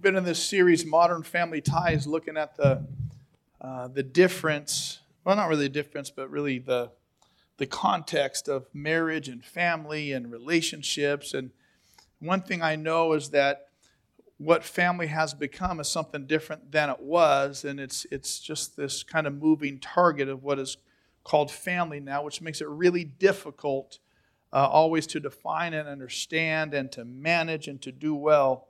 been in this series, Modern Family Ties, looking at the uh, the difference. Well, not really the difference, but really the the context of marriage and family and relationships. And one thing I know is that what family has become is something different than it was, and it's it's just this kind of moving target of what is called family now, which makes it really difficult uh, always to define and understand and to manage and to do well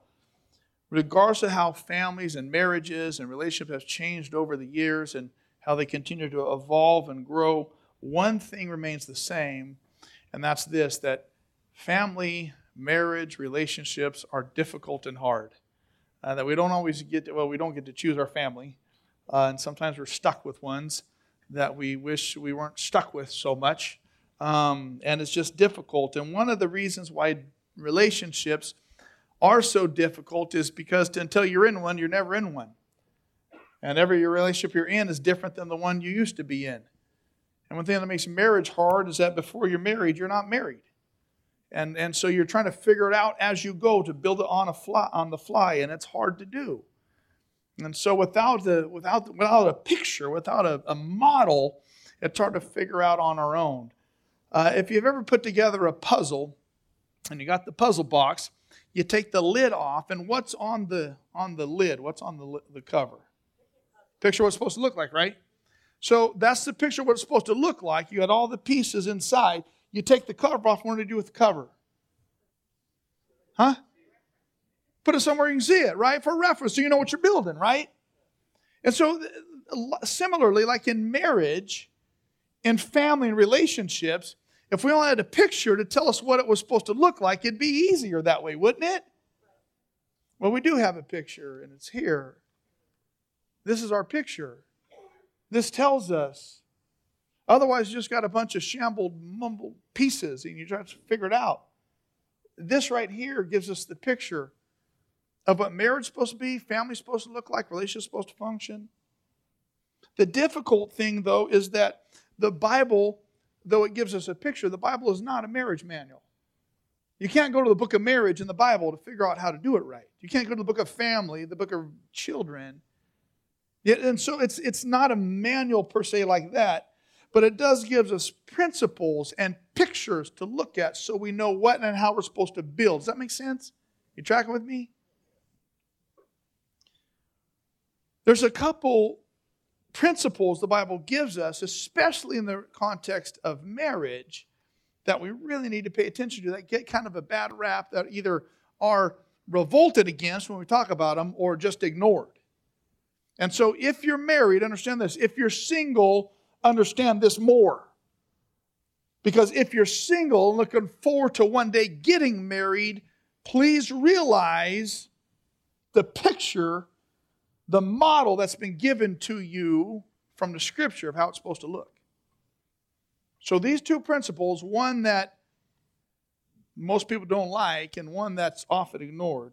regardless of how families and marriages and relationships have changed over the years and how they continue to evolve and grow, one thing remains the same, and that's this that family, marriage, relationships are difficult and hard. Uh, that we don't always get to, well, we don't get to choose our family, uh, and sometimes we're stuck with ones that we wish we weren't stuck with so much. Um, and it's just difficult. And one of the reasons why relationships are so difficult is because until you're in one, you're never in one. And every relationship you're in is different than the one you used to be in. And one thing that makes marriage hard is that before you're married, you're not married. And, and so you're trying to figure it out as you go to build it on, a fly, on the fly, and it's hard to do. And so without, the, without, without a picture, without a, a model, it's hard to figure out on our own. Uh, if you've ever put together a puzzle and you got the puzzle box, you take the lid off, and what's on the on the lid? What's on the the cover? Picture what it's supposed to look like, right? So that's the picture what it's supposed to look like. You got all the pieces inside. You take the cover off. What do you do with the cover? Huh? Put it somewhere you can see it, right? For reference, so you know what you're building, right? And so, similarly, like in marriage, in family and relationships, if we only had a picture to tell us what it was supposed to look like, it'd be easier that way, wouldn't it? Well, we do have a picture, and it's here. This is our picture. This tells us. Otherwise, you just got a bunch of shambled, mumbled pieces, and you try to figure it out. This right here gives us the picture of what marriage is supposed to be, family is supposed to look like, relationship supposed to function. The difficult thing, though, is that the Bible though it gives us a picture, the Bible is not a marriage manual. You can't go to the book of marriage in the Bible to figure out how to do it right. You can't go to the book of family, the book of children. And so it's, it's not a manual per se like that, but it does give us principles and pictures to look at so we know what and how we're supposed to build. Does that make sense? You tracking with me? There's a couple principles the Bible gives us, especially in the context of marriage, that we really need to pay attention to that get kind of a bad rap that either are revolted against when we talk about them or just ignored. And so, if you're married, understand this. If you're single, understand this more. Because if you're single and looking forward to one day getting married, please realize the picture the model that's been given to you from the scripture of how it's supposed to look. So these two principles, one that most people don't like and one that's often ignored.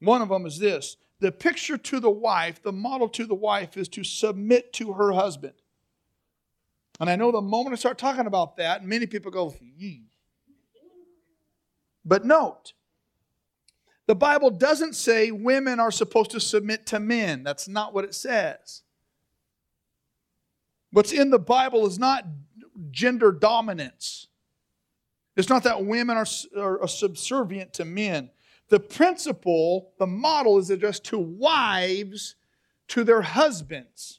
One of them is this the picture to the wife, the model to the wife is to submit to her husband. And I know the moment I start talking about that, many people go, Yee. But note, the Bible doesn't say women are supposed to submit to men. That's not what it says. What's in the Bible is not gender dominance. It's not that women are, are, subservient to men. The principle, the model is addressed to wives, to their husbands.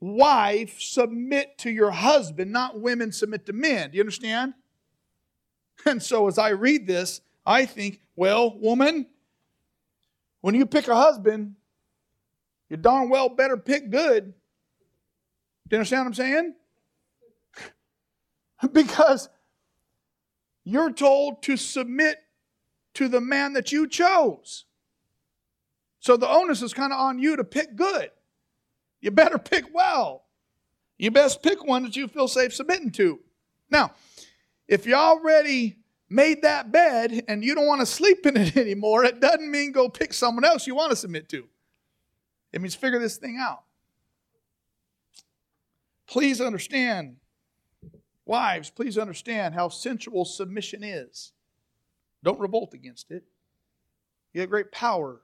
Wife, submit to your husband, not women submit to men. Do you understand? And so as I read this, I think, well, woman, when you pick a husband, you darn well better pick good. Do you understand what I'm saying? because you're told to submit to the man that you chose. So the onus is kind of on you to pick good. You better pick well. You best pick one that you feel safe submitting to. Now, if you already made that bed and you don't want to sleep in it anymore, it doesn't mean go pick someone else you want to submit to. It means figure this thing out. Please understand, wives, please understand how sensual submission is. Don't revolt against it. You have great power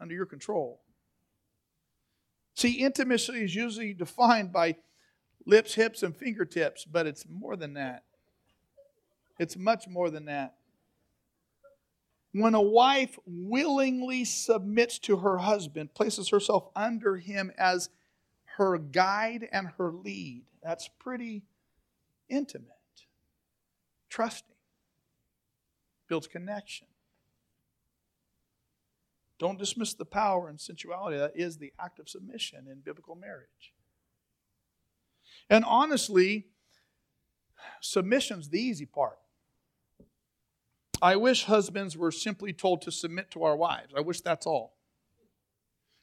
under your control. See, intimacy is usually defined by lips, hips, and fingertips, but it's more than that. It's much more than that. When a wife willingly submits to her husband, places herself under him as her guide and her lead, that's pretty intimate, trusting, builds connection. Don't dismiss the power and sensuality that is the act of submission in biblical marriage. And honestly, submission's the easy part. I wish husbands were simply told to submit to our wives. I wish that's all.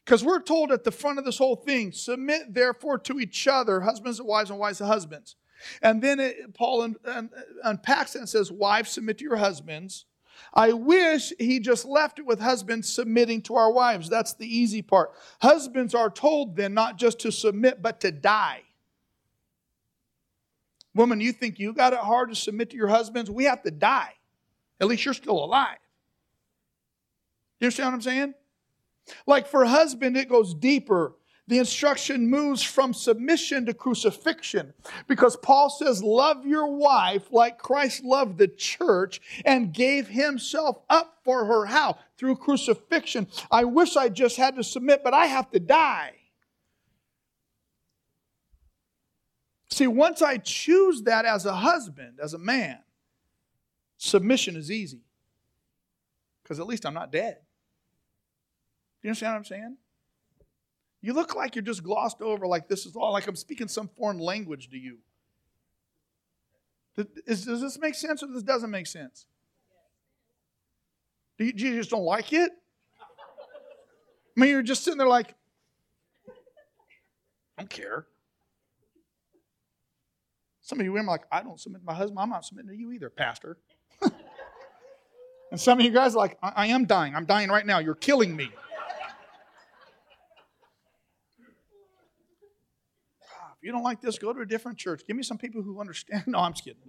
Because we're told at the front of this whole thing, submit therefore to each other, husbands to wives and wives to husbands. And then it, Paul unpacks it and says, Wives, submit to your husbands. I wish he just left it with husbands submitting to our wives. That's the easy part. Husbands are told then not just to submit, but to die. Woman, you think you got it hard to submit to your husbands? We have to die. At least you're still alive. You understand what I'm saying? Like for husband, it goes deeper the instruction moves from submission to crucifixion because Paul says, Love your wife like Christ loved the church and gave himself up for her. How? Through crucifixion. I wish I just had to submit, but I have to die. See, once I choose that as a husband, as a man, submission is easy because at least I'm not dead. Do you understand what I'm saying? You look like you're just glossed over, like this is all, like I'm speaking some foreign language to you. Does, this make sense or this doesn't make sense? Do you, you just don't like it? I mean, you're just sitting there like, I don't care. Some of you women are like, I don't submit to my husband. I'm not submitting to you either, Pastor. And some of you guys are like, I, I am dying. I'm dying right now. You're killing me. Ah, if you don't like this, go to a different church. Give me some people who understand. No, I'm just kidding.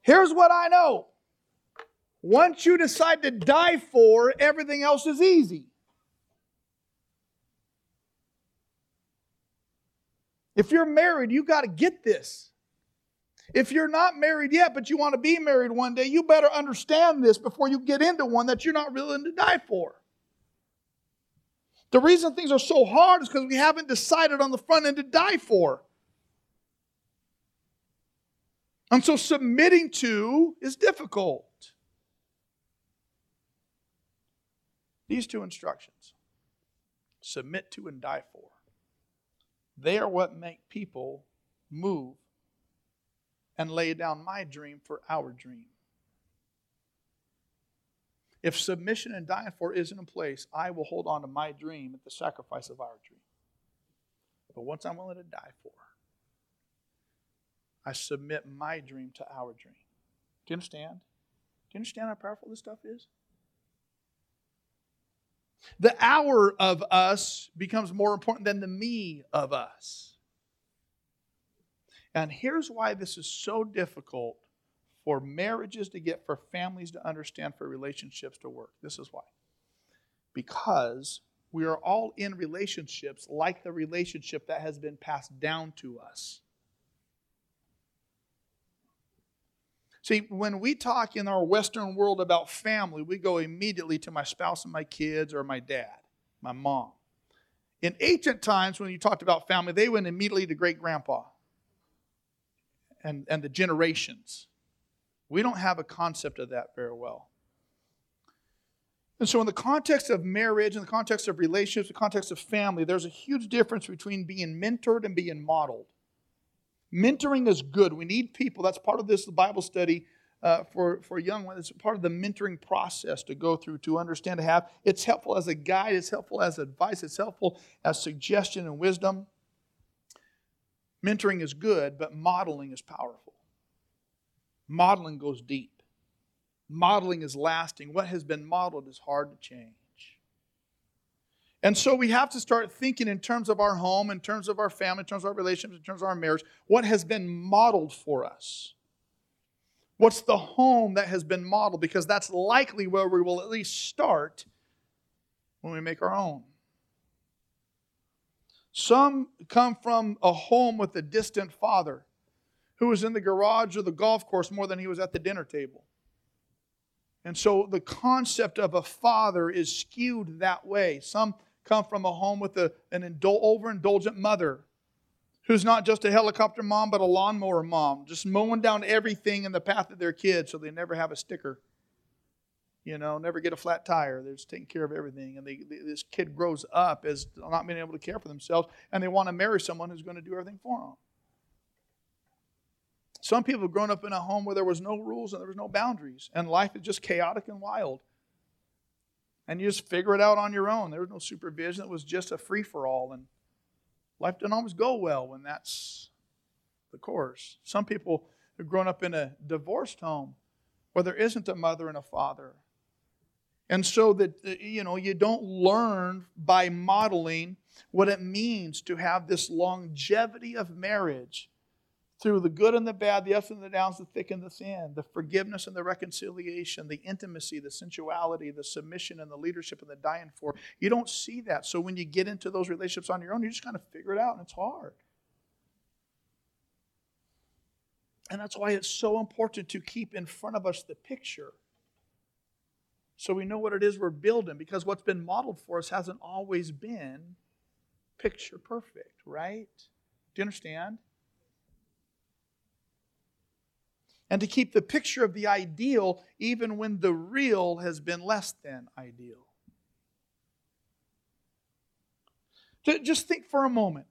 Here's what I know. Once you decide to die for, everything else is easy. If you're married, you got to get this. If you're not married yet, but you want to be married one day, you better understand this before you get into one that you're not willing to die for. The reason things are so hard is because we haven't decided on the front end to die for. And so submitting to is difficult. These two instructions submit to and die for. They are what make people move and lay down my dream for our dream. If submission and dying for isn't in place, I will hold on to my dream at the sacrifice of our dream. But once I'm willing to die for, I submit my dream to our dream. Do you understand? Do you understand how powerful this stuff is? The hour of us becomes more important than the me of us. And here's why this is so difficult for marriages to get, for families to understand, for relationships to work. This is why. Because we are all in relationships like the relationship that has been passed down to us. See, when we talk in our Western world about family, we go immediately to my spouse and my kids or my dad, my mom. In ancient times, when you talked about family, they went immediately to great grandpa and, and the generations. We don't have a concept of that very well. And so, in the context of marriage, in the context of relationships, the context of family, there's a huge difference between being mentored and being modeled. Mentoring is good. We need people. That's part of this Bible study uh, for, for young ones. It's part of the mentoring process to go through to understand, to have. It's helpful as a guide, it's helpful as advice, it's helpful as suggestion and wisdom. Mentoring is good, but modeling is powerful. Modeling goes deep. Modeling is lasting. What has been modeled is hard to change. And so we have to start thinking in terms of our home, in terms of our family, in terms of our relationships, in terms of our marriage, what has been modeled for us. What's the home that has been modeled? Because that's likely where we will at least start when we make our own. Some come from a home with a distant father who was in the garage or the golf course more than he was at the dinner table. And so the concept of a father is skewed that way. Some come from a home with a, an indul- overindulgent mother who's not just a helicopter mom, but a lawnmower mom, just mowing down everything in the path of their kids so they never have a sticker. You know, never get a flat tire. They're just taking care of everything. And they, they, this kid grows up as not being able to care for themselves, and they want to marry someone who's going to do everything for them. Some people have grown up in a home where there was no rules and there was no boundaries, and life is just chaotic and wild. And you just figure it out on your own. There was no supervision. It was just a free for all. And life doesn't always go well when that's the course. Some people have grown up in a divorced home where there isn't a mother and a father. And so that uh, you know, you don't learn by modeling what it means to have this longevity of marriage through the good and the bad, the ups and the downs, the thick and the thin, the forgiveness and the reconciliation, the intimacy, the sensuality, the submission and the leadership and the dying for. You don't see that. So when you get into those relationships on your own, you just kind of figure it out, and it's hard. And that's why it's so important to keep in front of us the picture so we know what it is we're building because what's been modeled for us hasn't always been picture perfect, right? Do you understand? and to keep the picture of the ideal even when the real has been less than ideal. Just think for a moment.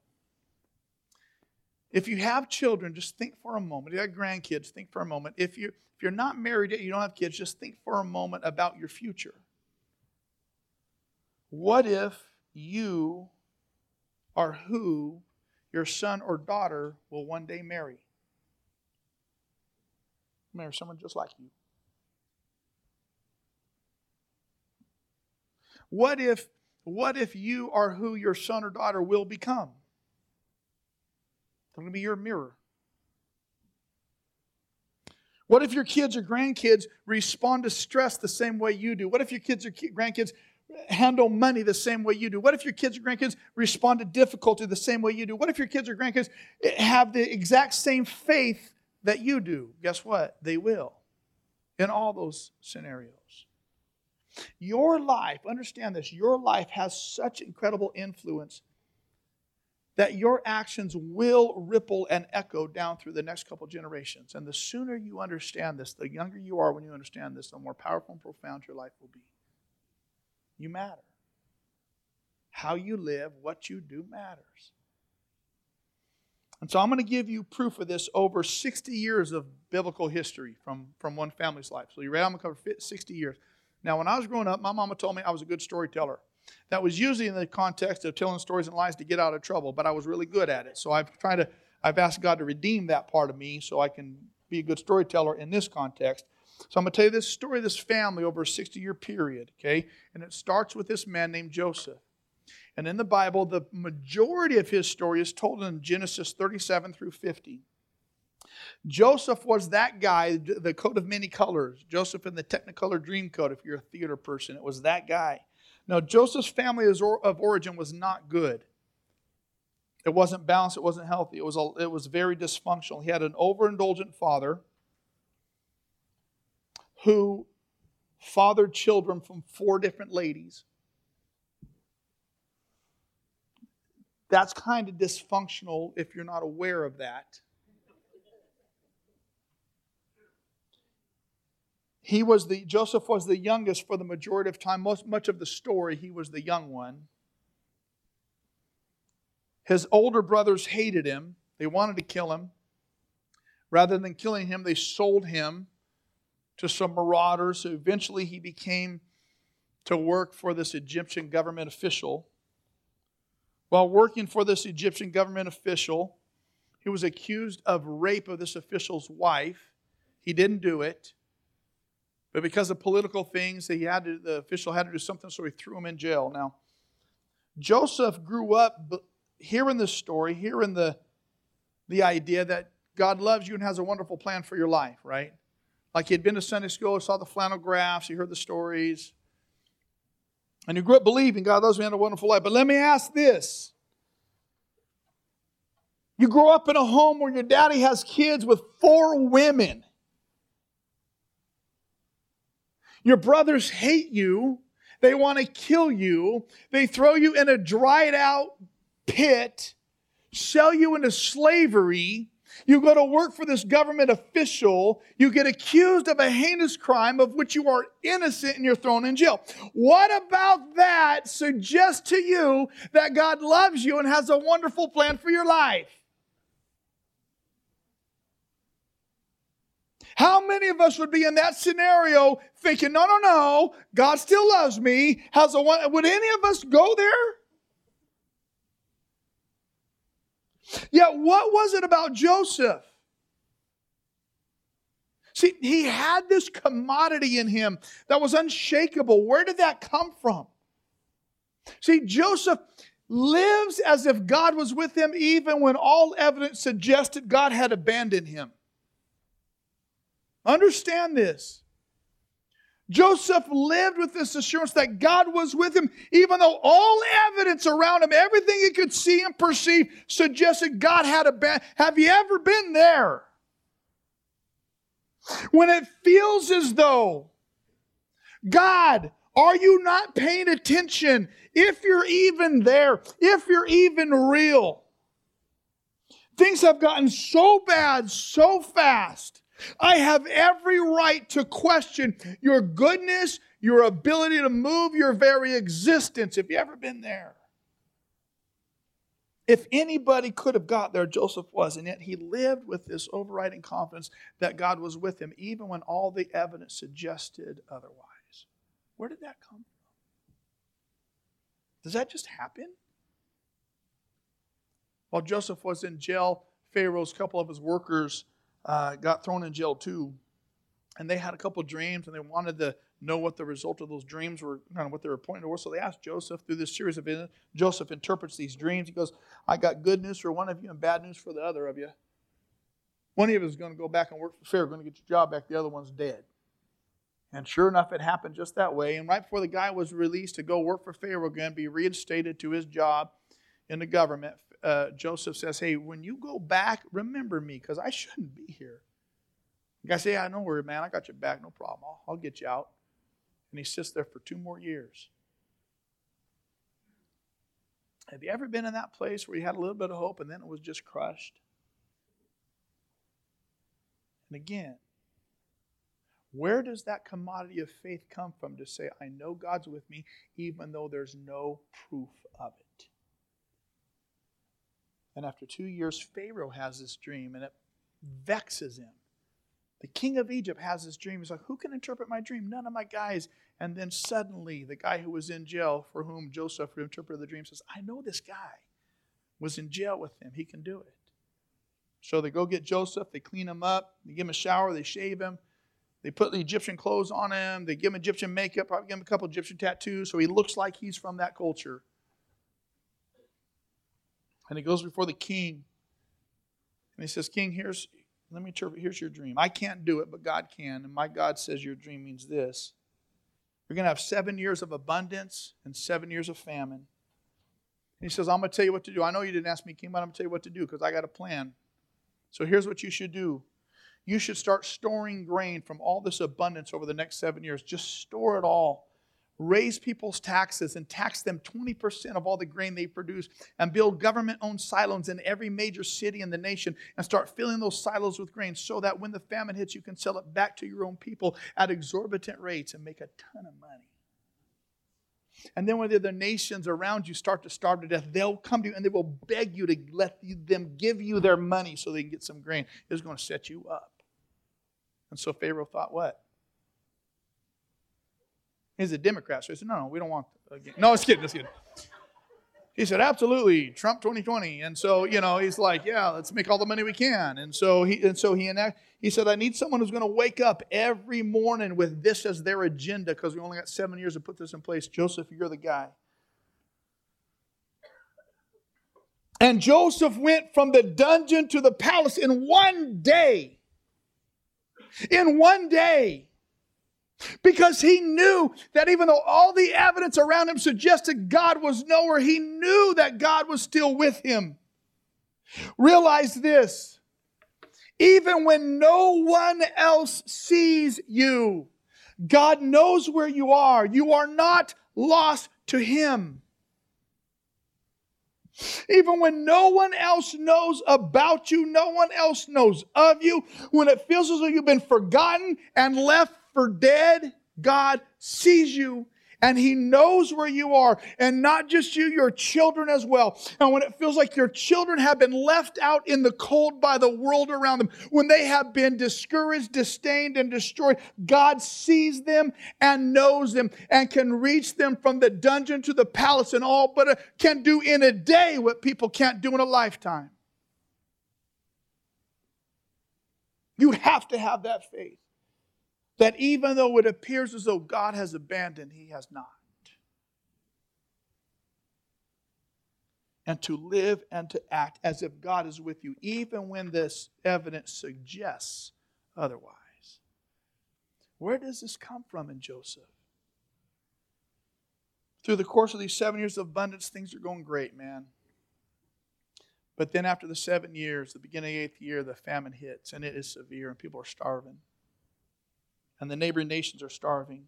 If you have children, just think for a moment. If you have grandkids, think for a moment. If, you, if you're not married yet, you don't have kids, just think for a moment about your future. What if you are who your son or daughter will one day marry? marry someone just like you? What if, what if you are who your son or daughter will become? They're going to be your mirror. What if your kids or grandkids respond to stress the same way you do? What if your kids or grandkids handle money the same way you do? What if your kids or grandkids respond to difficulty the same way you do? What if your kids or grandkids have the exact same faith that you do, guess what? They will in all those scenarios. Your life, understand this, your life has such incredible influence that your actions will ripple and echo down through the next couple generations. And the sooner you understand this, the younger you are when you understand this, the more powerful and profound your life will be. You matter. How you live, what you do matters. And so I'm going to give you proof of this over 60 years of biblical history from, from one family's life. So you ready? I'm going to cover 60 years. Now, when I was growing up, my mama told me I was a good storyteller. That was usually in the context of telling stories and lies to get out of trouble, but I was really good at it. So I've tried to, I've asked God to redeem that part of me so I can be a good storyteller in this context. So I'm going to tell you this story of this family over a 60 year period, okay? And it starts with this man named Joseph. And in the Bible, the majority of his story is told in Genesis 37 through 50. Joseph was that guy, the coat of many colors. Joseph in the Technicolor dream coat, if you're a theater person, it was that guy. Now, Joseph's family of origin was not good. It wasn't balanced, it wasn't healthy, it was, a, it was very dysfunctional. He had an overindulgent father who fathered children from four different ladies. That's kind of dysfunctional if you're not aware of that. He was the Joseph was the youngest for the majority of time. Most much of the story, he was the young one. His older brothers hated him. They wanted to kill him. Rather than killing him, they sold him to some marauders. So eventually he became to work for this Egyptian government official. While working for this Egyptian government official, he was accused of rape of this official's wife. He didn't do it. But because of political things, he had to, the official had to do something, so he threw him in jail. Now, Joseph grew up hearing this story, hearing the, the idea that God loves you and has a wonderful plan for your life, right? Like he had been to Sunday school, saw the flannel graphs, he heard the stories. And he grew up believing God loves me and a wonderful life. But let me ask this. You grow up in a home where your daddy has kids with four women. Your brothers hate you. They want to kill you. They throw you in a dried out pit, sell you into slavery. You go to work for this government official. You get accused of a heinous crime of which you are innocent and you're thrown in jail. What about that suggests to you that God loves you and has a wonderful plan for your life? How many of us would be in that scenario thinking, no, no, no, God still loves me? Has a one, would any of us go there? Yet, what was it about Joseph? See, he had this commodity in him that was unshakable. Where did that come from? See, Joseph lives as if God was with him even when all evidence suggested God had abandoned him. Understand this. Joseph lived with this assurance that God was with him, even though all evidence around him, everything he could see and perceive, suggested God had a bad. Have you ever been there? When it feels as though, God, are you not paying attention? If you're even there, if you're even real, things have gotten so bad so fast I have every right to question your goodness, your ability to move your very existence. Have you ever been there? If anybody could have got there, Joseph was, and yet he lived with this overriding confidence that God was with him, even when all the evidence suggested otherwise. Where did that come from? Does that just happen? While Joseph was in jail, Pharaoh's couple of his workers uh, got thrown in jail too. And they had a couple dreams and they wanted to know what the result of those dreams were, kind of what they were pointing towards. So they asked Joseph through this series of events. Joseph interprets these dreams. He goes, I got good news for one of you and bad news for the other of you. One of you is going to go back and work for Pharaoh, going to get your job back. The other one's dead. And sure enough, it happened just that way. And right before the guy was released to go work for Pharaoh again, be reinstated to his job in the government, uh, Joseph says, Hey, when you go back, remember me because I shouldn't be here. The guy says, Yeah, no worry, man. I got your back. No problem. I'll, I'll get you out. And he sits there for two more years. Have you ever been in that place where you had a little bit of hope and then it was just crushed? And again, where does that commodity of faith come from to say, I know God's with me, even though there's no proof of it? And after two years, Pharaoh has this dream and it vexes him. The king of Egypt has this dream. He's like, Who can interpret my dream? None of my guys. And then suddenly, the guy who was in jail, for whom Joseph interpreted the dream, says, I know this guy was in jail with him. He can do it. So they go get Joseph, they clean him up, they give him a shower, they shave him, they put the Egyptian clothes on him, they give him Egyptian makeup, probably give him a couple Egyptian tattoos, so he looks like he's from that culture. And he goes before the king. And he says, King, here's let me interpret, here's your dream. I can't do it, but God can. And my God says your dream means this. You're going to have seven years of abundance and seven years of famine. And he says, I'm going to tell you what to do. I know you didn't ask me, King, but I'm going to tell you what to do because I got a plan. So here's what you should do. You should start storing grain from all this abundance over the next seven years. Just store it all raise people's taxes and tax them 20% of all the grain they produce and build government owned silos in every major city in the nation and start filling those silos with grain so that when the famine hits, you can sell it back to your own people at exorbitant rates and make a ton of money. And then when the other nations around you start to starve to death, they'll come to you and they will beg you to let them give you their money so they can get some grain. It's going to set you up. And so Pharaoh thought, what? He's a Democrat. So he said, no, no, we don't want. No, it's kidding. It's kidding. He said, absolutely, Trump 2020. And so, you know, he's like, yeah, let's make all the money we can. And so he and so he enact, he said, I need someone who's going to wake up every morning with this as their agenda because we only got seven years to put this in place. Joseph, you're the guy. And Joseph went from the dungeon to the palace in one day. in one day. Because he knew that even though all the evidence around him suggested God was nowhere, he knew that God was still with him. Realize this even when no one else sees you, God knows where you are. You are not lost to him. Even when no one else knows about you, no one else knows of you, when it feels as though you've been forgotten and left for dead, God sees you and He knows where you are. And not just you, your children as well. And when it feels like your children have been left out in the cold by the world around them, when they have been discouraged, disdained, and destroyed, God sees them and knows them and can reach them from the dungeon to the palace and all, but uh, can do in a day what people can't do in a lifetime. You have to have that faith that even though it appears as though God has abandoned, He has not. And to live and to act as if God is with you, even when this evidence suggests otherwise. Where does this come from in Joseph? Through the course of these seven years of abundance, things are going great, man. But then after the seven years, the beginning of the eighth year, the famine hits, and it is severe, and people are starving and the neighboring nations are starving.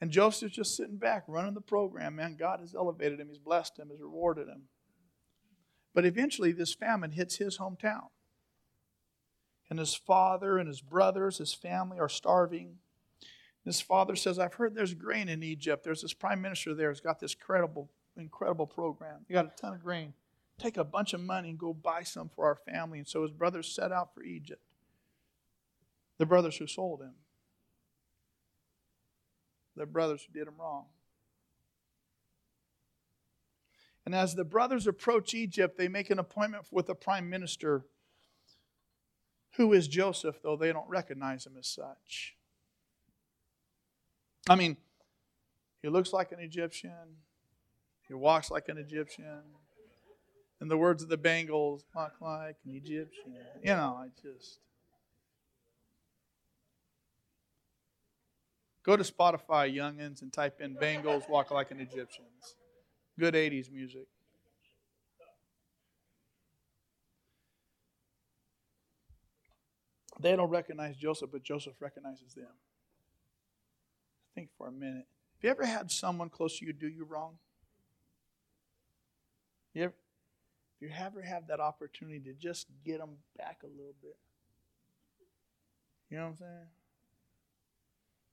And Joseph's just sitting back, running the program. Man, God has elevated him, He's blessed him, He's rewarded him. But eventually, this famine hits his hometown. And his father and his brothers, his family are starving. His father says, I've heard there's grain in Egypt. There's this prime minister there who's got this incredible, incredible program. He got a ton of grain. Take a bunch of money and go buy some for our family. And so his brothers set out for Egypt. The brothers who sold him their brothers who did them wrong. And as the brothers approach Egypt, they make an appointment with the prime minister, who is Joseph, though they don't recognize him as such. I mean, he looks like an Egyptian, he walks like an Egyptian. In the words of the Bangles, walk like an Egyptian. You know, I just. Go to Spotify, youngins, and type in Bangles Walk Like an Egyptians. Good 80s music. They don't recognize Joseph, but Joseph recognizes them. Think for a minute. Have you ever had someone close to you do you wrong? You ever, you ever have that opportunity to just get them back a little bit? You know what I'm saying?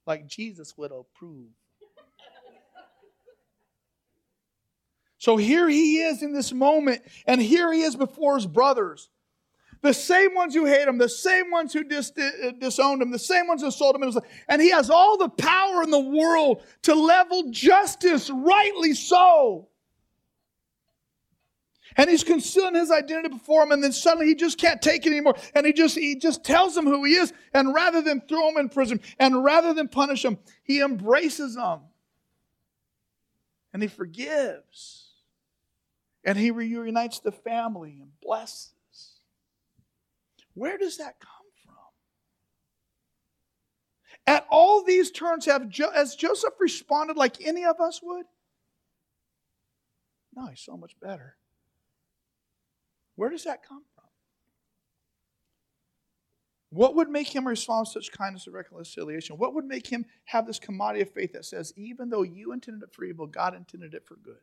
Like Jesus would approve. So here he is in this moment, and here he is before his brothers. The same ones who hate him, the same ones who dis- uh, disowned him, the same ones who sold him. And he has all the power in the world to level justice, rightly so. And he's concealing his identity before him, and then suddenly he just can't take it anymore. And he just he just tells them who he is. And rather than throw him in prison, and rather than punish him, he embraces them. And he forgives. And he reunites the family and blesses. Where does that come from? At all these turns, have jo- has Joseph responded like any of us would? No, he's so much better. Where does that come from? What would make him respond with such kindness and reconciliation? What would make him have this commodity of faith that says, even though you intended it for evil, God intended it for good?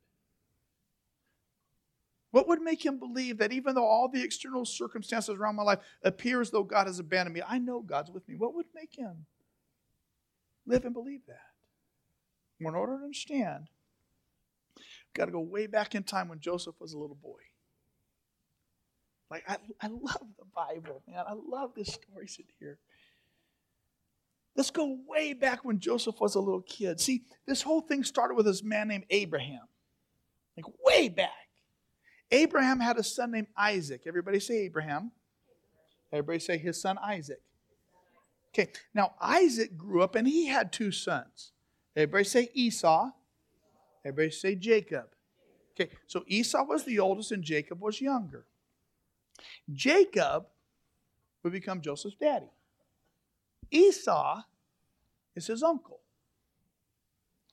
What would make him believe that even though all the external circumstances around my life appear as though God has abandoned me, I know God's with me? What would make him live and believe that? Well, in order to understand, we've got to go way back in time when Joseph was a little boy. Like, I, I love the Bible, man. I love the story in here. Let's go way back when Joseph was a little kid. See, this whole thing started with this man named Abraham. Like, way back. Abraham had a son named Isaac. Everybody say Abraham. Everybody say his son Isaac. Okay, now Isaac grew up and he had two sons. Everybody say Esau. Everybody say Jacob. Okay, so Esau was the oldest and Jacob was younger. Jacob would become Joseph's daddy. Esau is his uncle.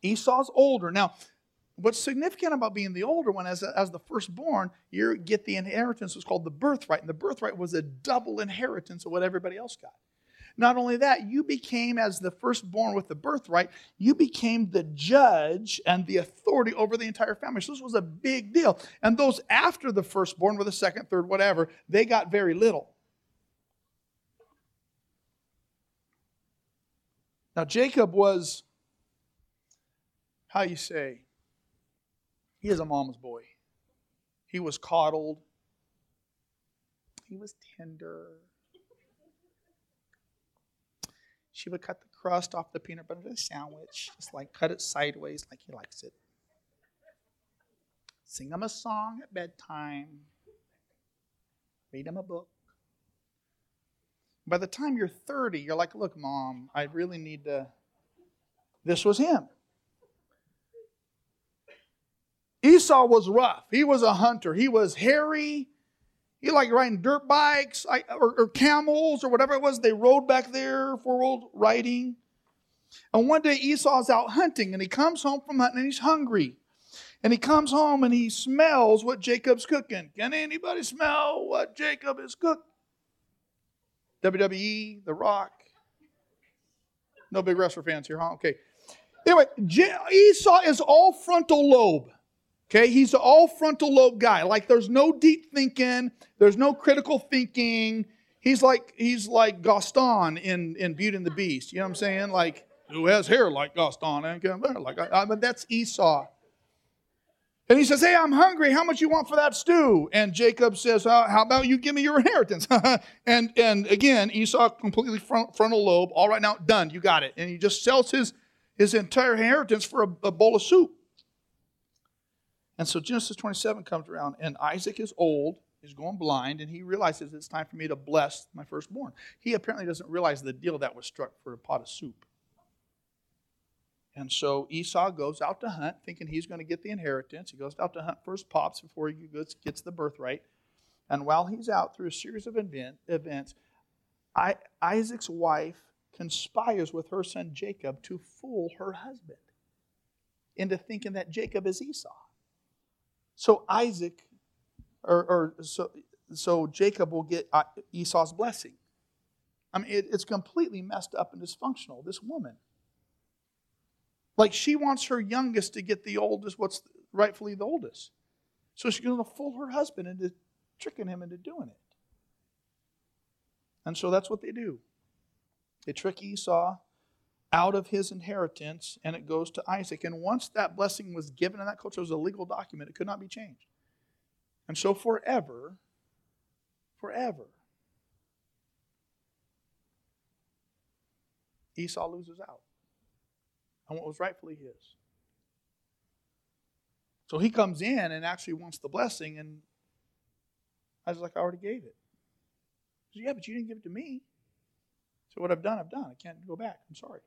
Esau's older. Now, what's significant about being the older one, as, as the firstborn, you get the inheritance, it's called the birthright. And the birthright was a double inheritance of what everybody else got. Not only that, you became, as the firstborn with the birthright, you became the judge and the authority over the entire family. So this was a big deal. And those after the firstborn, were the second, third, whatever, they got very little. Now, Jacob was, how you say, he is a mama's boy. He was coddled, he was tender. She would cut the crust off the peanut butter sandwich, just like cut it sideways like he likes it. Sing him a song at bedtime. Read him a book. By the time you're 30, you're like, look, mom, I really need to. This was him. Esau was rough. He was a hunter. He was hairy. He liked riding dirt bikes or, or camels or whatever it was they rode back there for old riding. And one day Esau's out hunting and he comes home from hunting and he's hungry. And he comes home and he smells what Jacob's cooking. Can anybody smell what Jacob is cooking? WWE, The Rock. No big wrestler fans here, huh? Okay. Anyway, Esau is all frontal lobe. Okay, he's an all frontal lobe guy. Like there's no deep thinking, there's no critical thinking. He's like he's like Gaston in in Beauty and the Beast. You know what I'm saying? Like who has hair like Gaston and like I, I mean, that's Esau. And he says, "Hey, I'm hungry. How much you want for that stew?" And Jacob says, uh, "How about you give me your inheritance?" and and again, Esau completely front, frontal lobe. All right, now done. You got it. And he just sells his his entire inheritance for a, a bowl of soup. And so Genesis 27 comes around, and Isaac is old, he's going blind, and he realizes it's time for me to bless my firstborn. He apparently doesn't realize the deal that was struck for a pot of soup. And so Esau goes out to hunt, thinking he's going to get the inheritance. He goes out to hunt for his pops before he gets the birthright. And while he's out through a series of event, events, I, Isaac's wife conspires with her son Jacob to fool her husband into thinking that Jacob is Esau. So Isaac, or, or so, so Jacob will get uh, Esau's blessing. I mean, it, it's completely messed up and dysfunctional, this woman. Like she wants her youngest to get the oldest, what's rightfully the oldest. So she's going to fool her husband into tricking him into doing it. And so that's what they do. They trick Esau out of his inheritance and it goes to Isaac. And once that blessing was given in that culture, it was a legal document, it could not be changed. And so forever, forever, Esau loses out on what was rightfully his. So he comes in and actually wants the blessing, and I was like, I already gave it. He said, yeah, but you didn't give it to me. So what I've done, I've done. I can't go back. I'm sorry.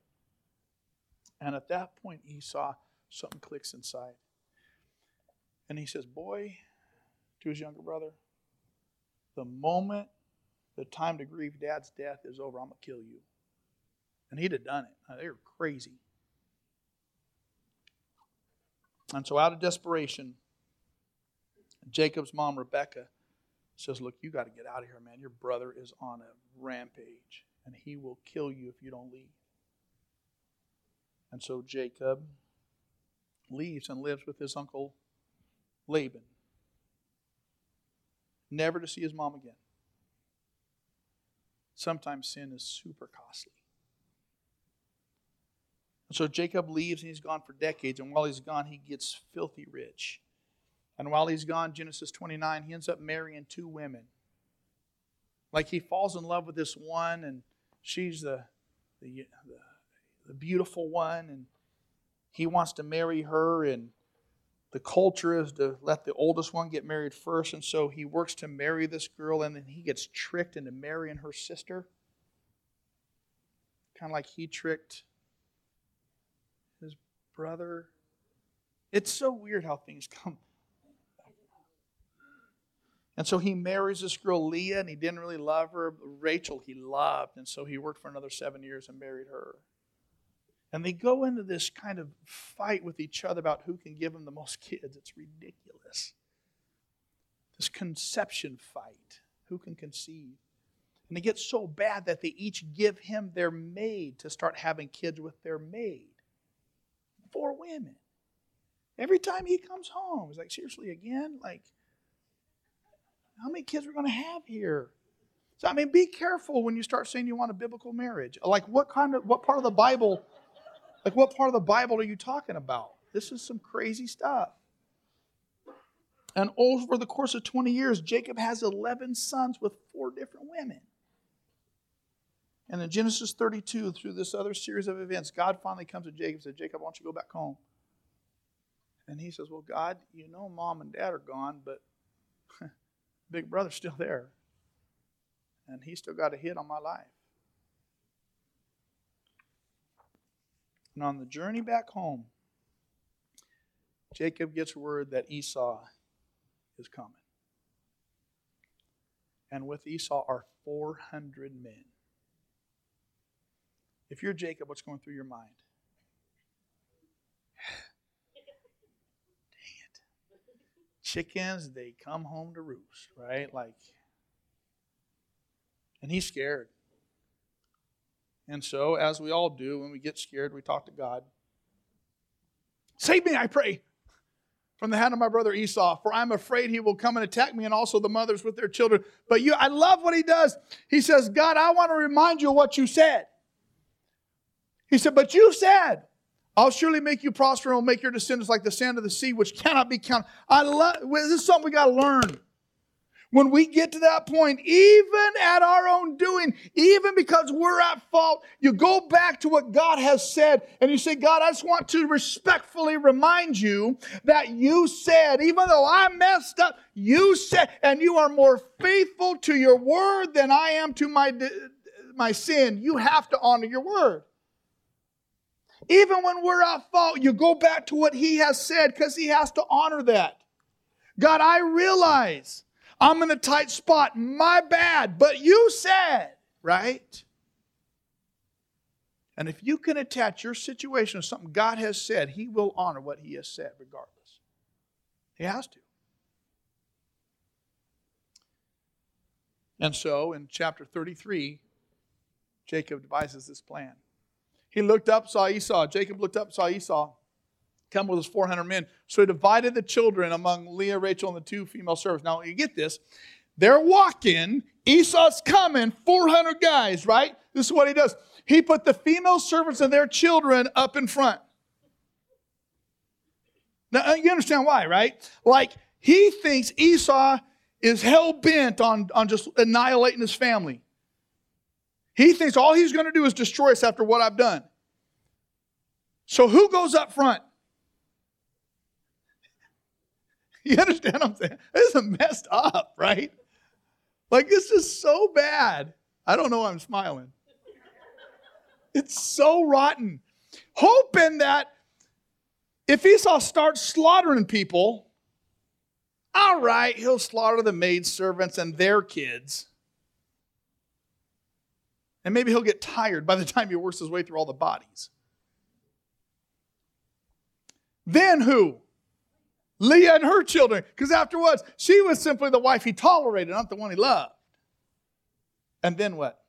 And at that point, Esau, something clicks inside. And he says, Boy, to his younger brother, the moment the time to grieve dad's death is over, I'm going to kill you. And he'd have done it. They were crazy. And so, out of desperation, Jacob's mom, Rebecca, says, Look, you got to get out of here, man. Your brother is on a rampage, and he will kill you if you don't leave. And so Jacob leaves and lives with his uncle Laban, never to see his mom again. Sometimes sin is super costly. And so Jacob leaves and he's gone for decades. And while he's gone, he gets filthy rich. And while he's gone, Genesis 29, he ends up marrying two women. Like he falls in love with this one, and she's the, the, the the beautiful one, and he wants to marry her, and the culture is to let the oldest one get married first, and so he works to marry this girl, and then he gets tricked into marrying her sister. Kind of like he tricked his brother. It's so weird how things come. And so he marries this girl, Leah, and he didn't really love her. Rachel, he loved. And so he worked for another seven years and married her. And they go into this kind of fight with each other about who can give him the most kids. It's ridiculous. This conception fight who can conceive? And it gets so bad that they each give him their maid to start having kids with their maid. Four women. Every time he comes home, he's like, seriously, again? Like, how many kids we're we going to have here? So I mean, be careful when you start saying you want a biblical marriage. Like, what kind of, what part of the Bible, like, what part of the Bible are you talking about? This is some crazy stuff. And over the course of 20 years, Jacob has 11 sons with four different women. And in Genesis 32, through this other series of events, God finally comes to Jacob and says, Jacob, why don't you go back home? And he says, Well, God, you know mom and dad are gone, but big brother's still there. And he's still got a hit on my life. And on the journey back home, Jacob gets word that Esau is coming. And with Esau are 400 men. If you're Jacob, what's going through your mind? Dang it. Chickens, they come home to roost, right? Like, and he's scared. And so, as we all do, when we get scared, we talk to God. Save me, I pray from the hand of my brother Esau, for I'm afraid he will come and attack me and also the mothers with their children. But you, I love what he does. He says, God, I want to remind you of what you said. He said, But you said, I'll surely make you prosper and will make your descendants like the sand of the sea, which cannot be counted. I love this is something we got to learn when we get to that point, even at our own doing, even because we're at fault, you go back to what God has said and you say, God, I just want to respectfully remind you that you said, even though I messed up, you said, and you are more faithful to your word than I am to my, my sin. You have to honor your word. Even when we're at fault, you go back to what he has said because he has to honor that. God, I realize I'm in a tight spot. My bad. But you said, right? And if you can attach your situation to something God has said, He will honor what He has said regardless. He has to. And so in chapter 33, Jacob devises this plan. He looked up, saw Esau. Jacob looked up, saw Esau come with his 400 men. So he divided the children among Leah, Rachel, and the two female servants. Now, you get this. They're walking. Esau's coming, 400 guys, right? This is what he does. He put the female servants and their children up in front. Now, uh, you understand why, right? Like, he thinks Esau is hell bent on, on just annihilating his family. He thinks all he's going to do is destroy us after what I've done. So, who goes up front? You understand what I'm saying? This is messed up, right? Like, this is so bad. I don't know why I'm smiling. It's so rotten. Hoping that if Esau starts slaughtering people, all right, he'll slaughter the maidservants and their kids. And maybe he'll get tired by the time he works his way through all the bodies. Then who? Leah and her children, because afterwards, she was simply the wife he tolerated, not the one he loved. And then what?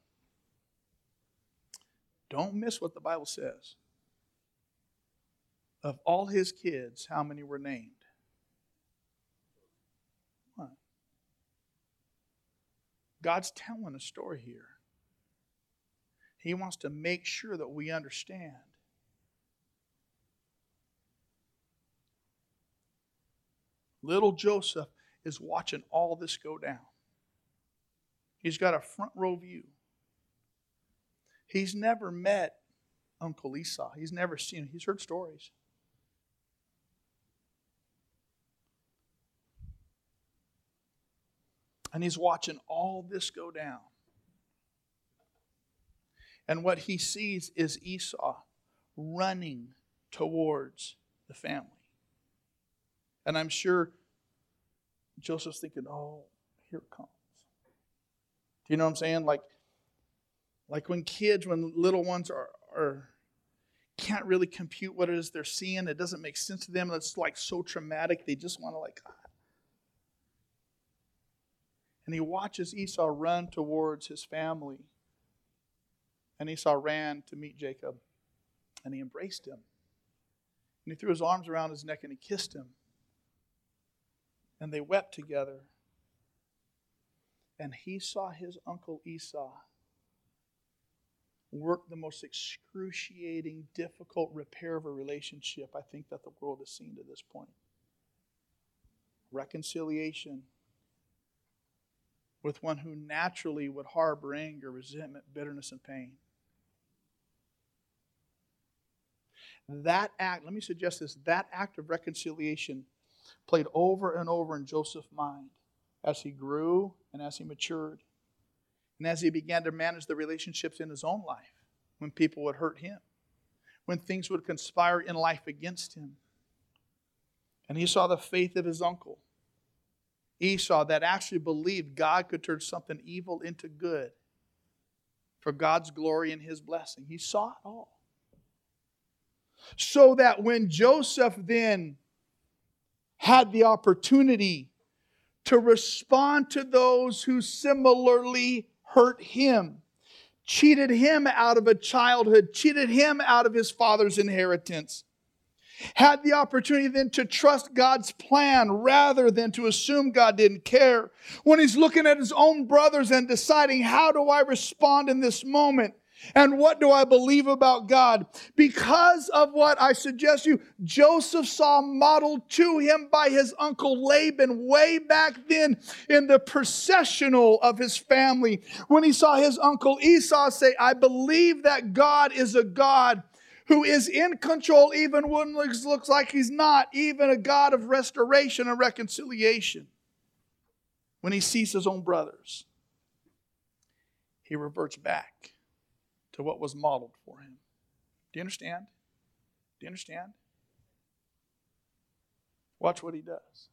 Don't miss what the Bible says. Of all his kids, how many were named? What? God's telling a story here. He wants to make sure that we understand Little Joseph is watching all this go down. He's got a front row view. He's never met Uncle Esau. He's never seen him. He's heard stories. And he's watching all this go down. And what he sees is Esau running towards the family. And I'm sure Joseph's thinking, oh, here it comes. Do you know what I'm saying? Like, like when kids, when little ones are, are can't really compute what it is they're seeing, it doesn't make sense to them. It's like so traumatic, they just want to like. Ah. And he watches Esau run towards his family. And Esau ran to meet Jacob, and he embraced him. And he threw his arms around his neck and he kissed him. And they wept together. And he saw his uncle Esau work the most excruciating, difficult repair of a relationship I think that the world has seen to this point. Reconciliation with one who naturally would harbor anger, resentment, bitterness, and pain. That act, let me suggest this, that act of reconciliation played over and over in Joseph's mind as he grew and as he matured. And as he began to manage the relationships in his own life, when people would hurt him, when things would conspire in life against him. And he saw the faith of his uncle, Esau, that actually believed God could turn something evil into good for God's glory and his blessing. He saw it all. So that when Joseph then had the opportunity to respond to those who similarly hurt him, cheated him out of a childhood, cheated him out of his father's inheritance. Had the opportunity then to trust God's plan rather than to assume God didn't care. When he's looking at his own brothers and deciding, how do I respond in this moment? And what do I believe about God? Because of what I suggest you, Joseph saw modeled to him by his uncle Laban way back then in the processional of his family. When he saw his uncle Esau say, I believe that God is a God who is in control even when it looks like he's not, even a God of restoration and reconciliation. When he sees his own brothers, he reverts back to what was modeled for him. Do you understand? Do you understand? Watch what he does.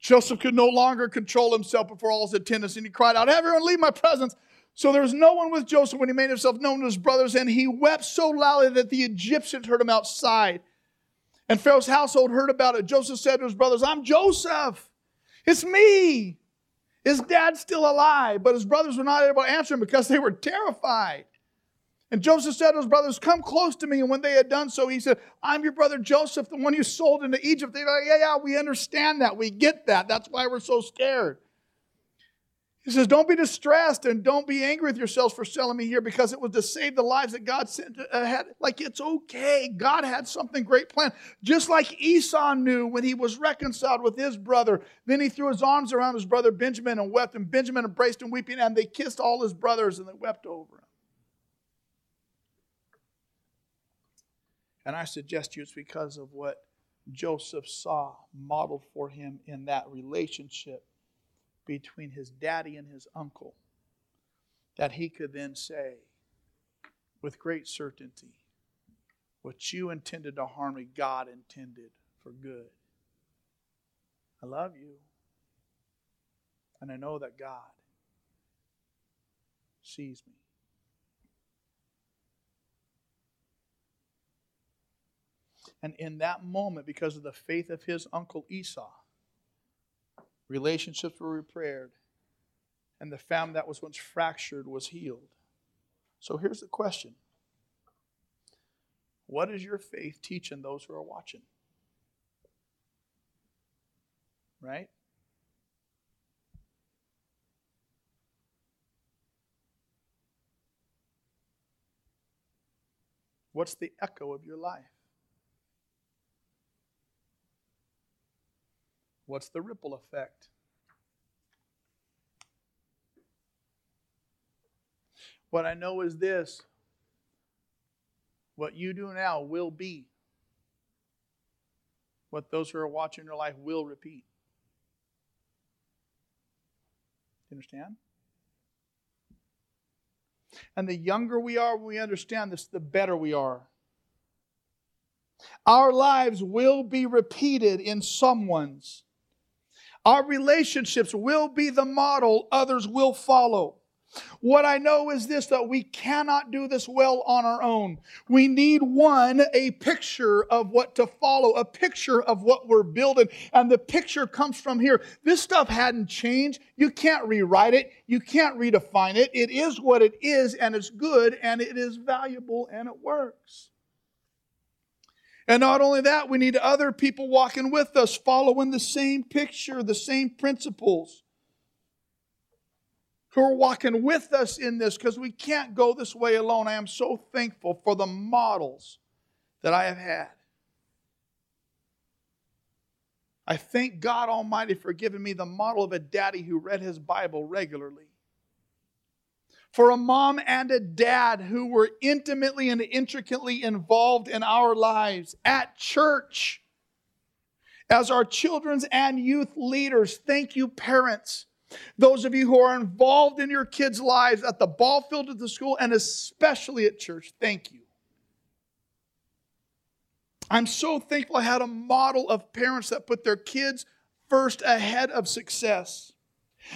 Joseph could no longer control himself before all his attendants, and he cried out, Everyone leave my presence. So there was no one with Joseph when he made himself known to his brothers, and he wept so loudly that the Egyptians heard him outside. And Pharaoh's household heard about it. Joseph said to his brothers, I'm Joseph. It's me. His dad's still alive, but his brothers were not able to answer him because they were terrified. And Joseph said to his brothers, Come close to me. And when they had done so, he said, I'm your brother Joseph, the one you sold into Egypt. They're like, Yeah, yeah, we understand that. We get that. That's why we're so scared. He says, Don't be distressed and don't be angry with yourselves for selling me here because it was to save the lives that God sent uh, ahead. Like, it's okay. God had something great planned. Just like Esau knew when he was reconciled with his brother. Then he threw his arms around his brother Benjamin and wept, and Benjamin embraced him, weeping, and they kissed all his brothers and they wept over him. And I suggest you it's because of what Joseph saw modeled for him in that relationship between his daddy and his uncle that he could then say with great certainty, What you intended to harm me, God intended for good. I love you. And I know that God sees me. And in that moment, because of the faith of his uncle Esau, relationships were repaired, and the family that was once fractured was healed. So here's the question What is your faith teaching those who are watching? Right? What's the echo of your life? What's the ripple effect? What I know is this what you do now will be what those who are watching your life will repeat. Do you understand? And the younger we are when we understand this, the better we are. Our lives will be repeated in someone's. Our relationships will be the model others will follow. What I know is this that we cannot do this well on our own. We need one, a picture of what to follow, a picture of what we're building. And the picture comes from here. This stuff hadn't changed. You can't rewrite it, you can't redefine it. It is what it is, and it's good, and it is valuable, and it works. And not only that, we need other people walking with us, following the same picture, the same principles, who are walking with us in this because we can't go this way alone. I am so thankful for the models that I have had. I thank God Almighty for giving me the model of a daddy who read his Bible regularly for a mom and a dad who were intimately and intricately involved in our lives at church. As our children's and youth leaders, thank you, parents. Those of you who are involved in your kids' lives at the ball field at the school and especially at church, thank you. I'm so thankful I had a model of parents that put their kids first ahead of success.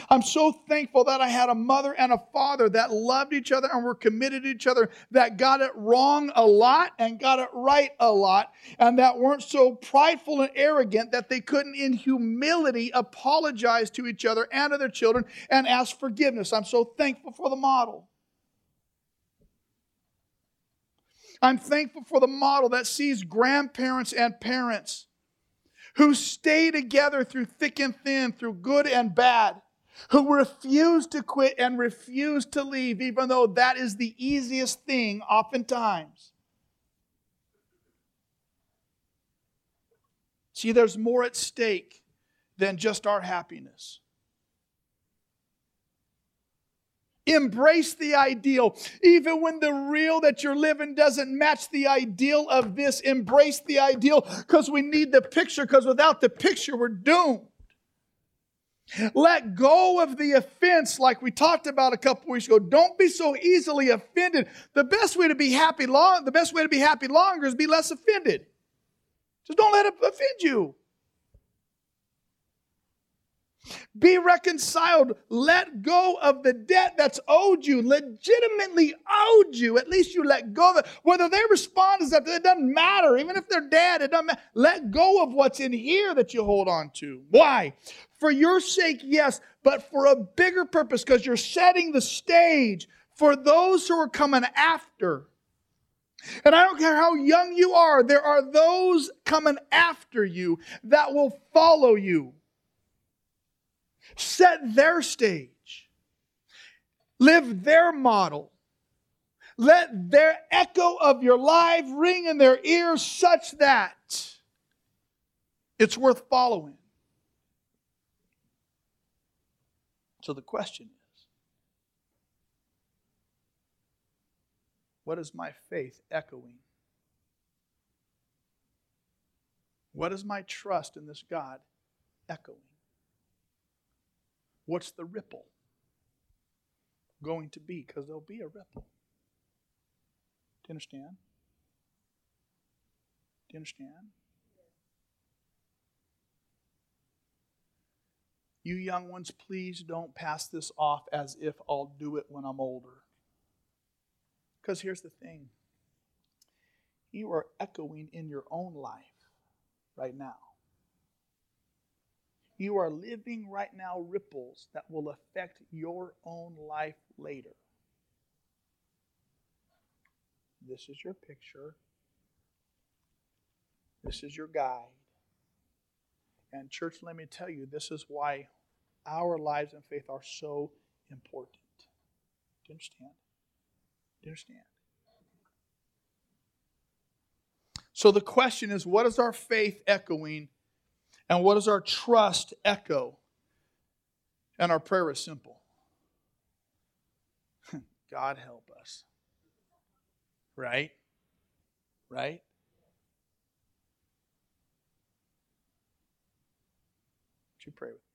I'm so thankful that I had a mother and a father that loved each other and were committed to each other, that got it wrong a lot and got it right a lot, and that weren't so prideful and arrogant that they couldn't, in humility, apologize to each other and to their children and ask forgiveness. I'm so thankful for the model. I'm thankful for the model that sees grandparents and parents who stay together through thick and thin, through good and bad who refuse to quit and refuse to leave, even though that is the easiest thing oftentimes. See, there's more at stake than just our happiness. Embrace the ideal. Even when the real that you're living doesn't match the ideal of this, embrace the ideal because we need the picture, because without the picture, we're doomed. Let go of the offense, like we talked about a couple weeks ago. Don't be so easily offended. The best way to be happy long, the best way to be happy longer is be less offended. Just don't let it offend you. Be reconciled. Let go of the debt that's owed you, legitimately owed you. At least you let go of it. Whether they respond is that it doesn't matter. Even if they're dead, it doesn't matter. Let go of what's in here that you hold on to. Why? For your sake, yes, but for a bigger purpose because you're setting the stage for those who are coming after. And I don't care how young you are, there are those coming after you that will follow you. Set their stage, live their model. Let their echo of your life ring in their ears such that it's worth following. So the question is what is my faith echoing? What is my trust in this God echoing? What's the ripple going to be? Because there'll be a ripple. Do you understand? Do you understand? You young ones, please don't pass this off as if I'll do it when I'm older. Because here's the thing you are echoing in your own life right now. You are living right now ripples that will affect your own life later. This is your picture. This is your guide. And, church, let me tell you, this is why our lives and faith are so important. Do you understand? Do you understand? So the question is what is our faith echoing and what does our trust echo? And our prayer is simple God help us. Right? Right? Would you pray with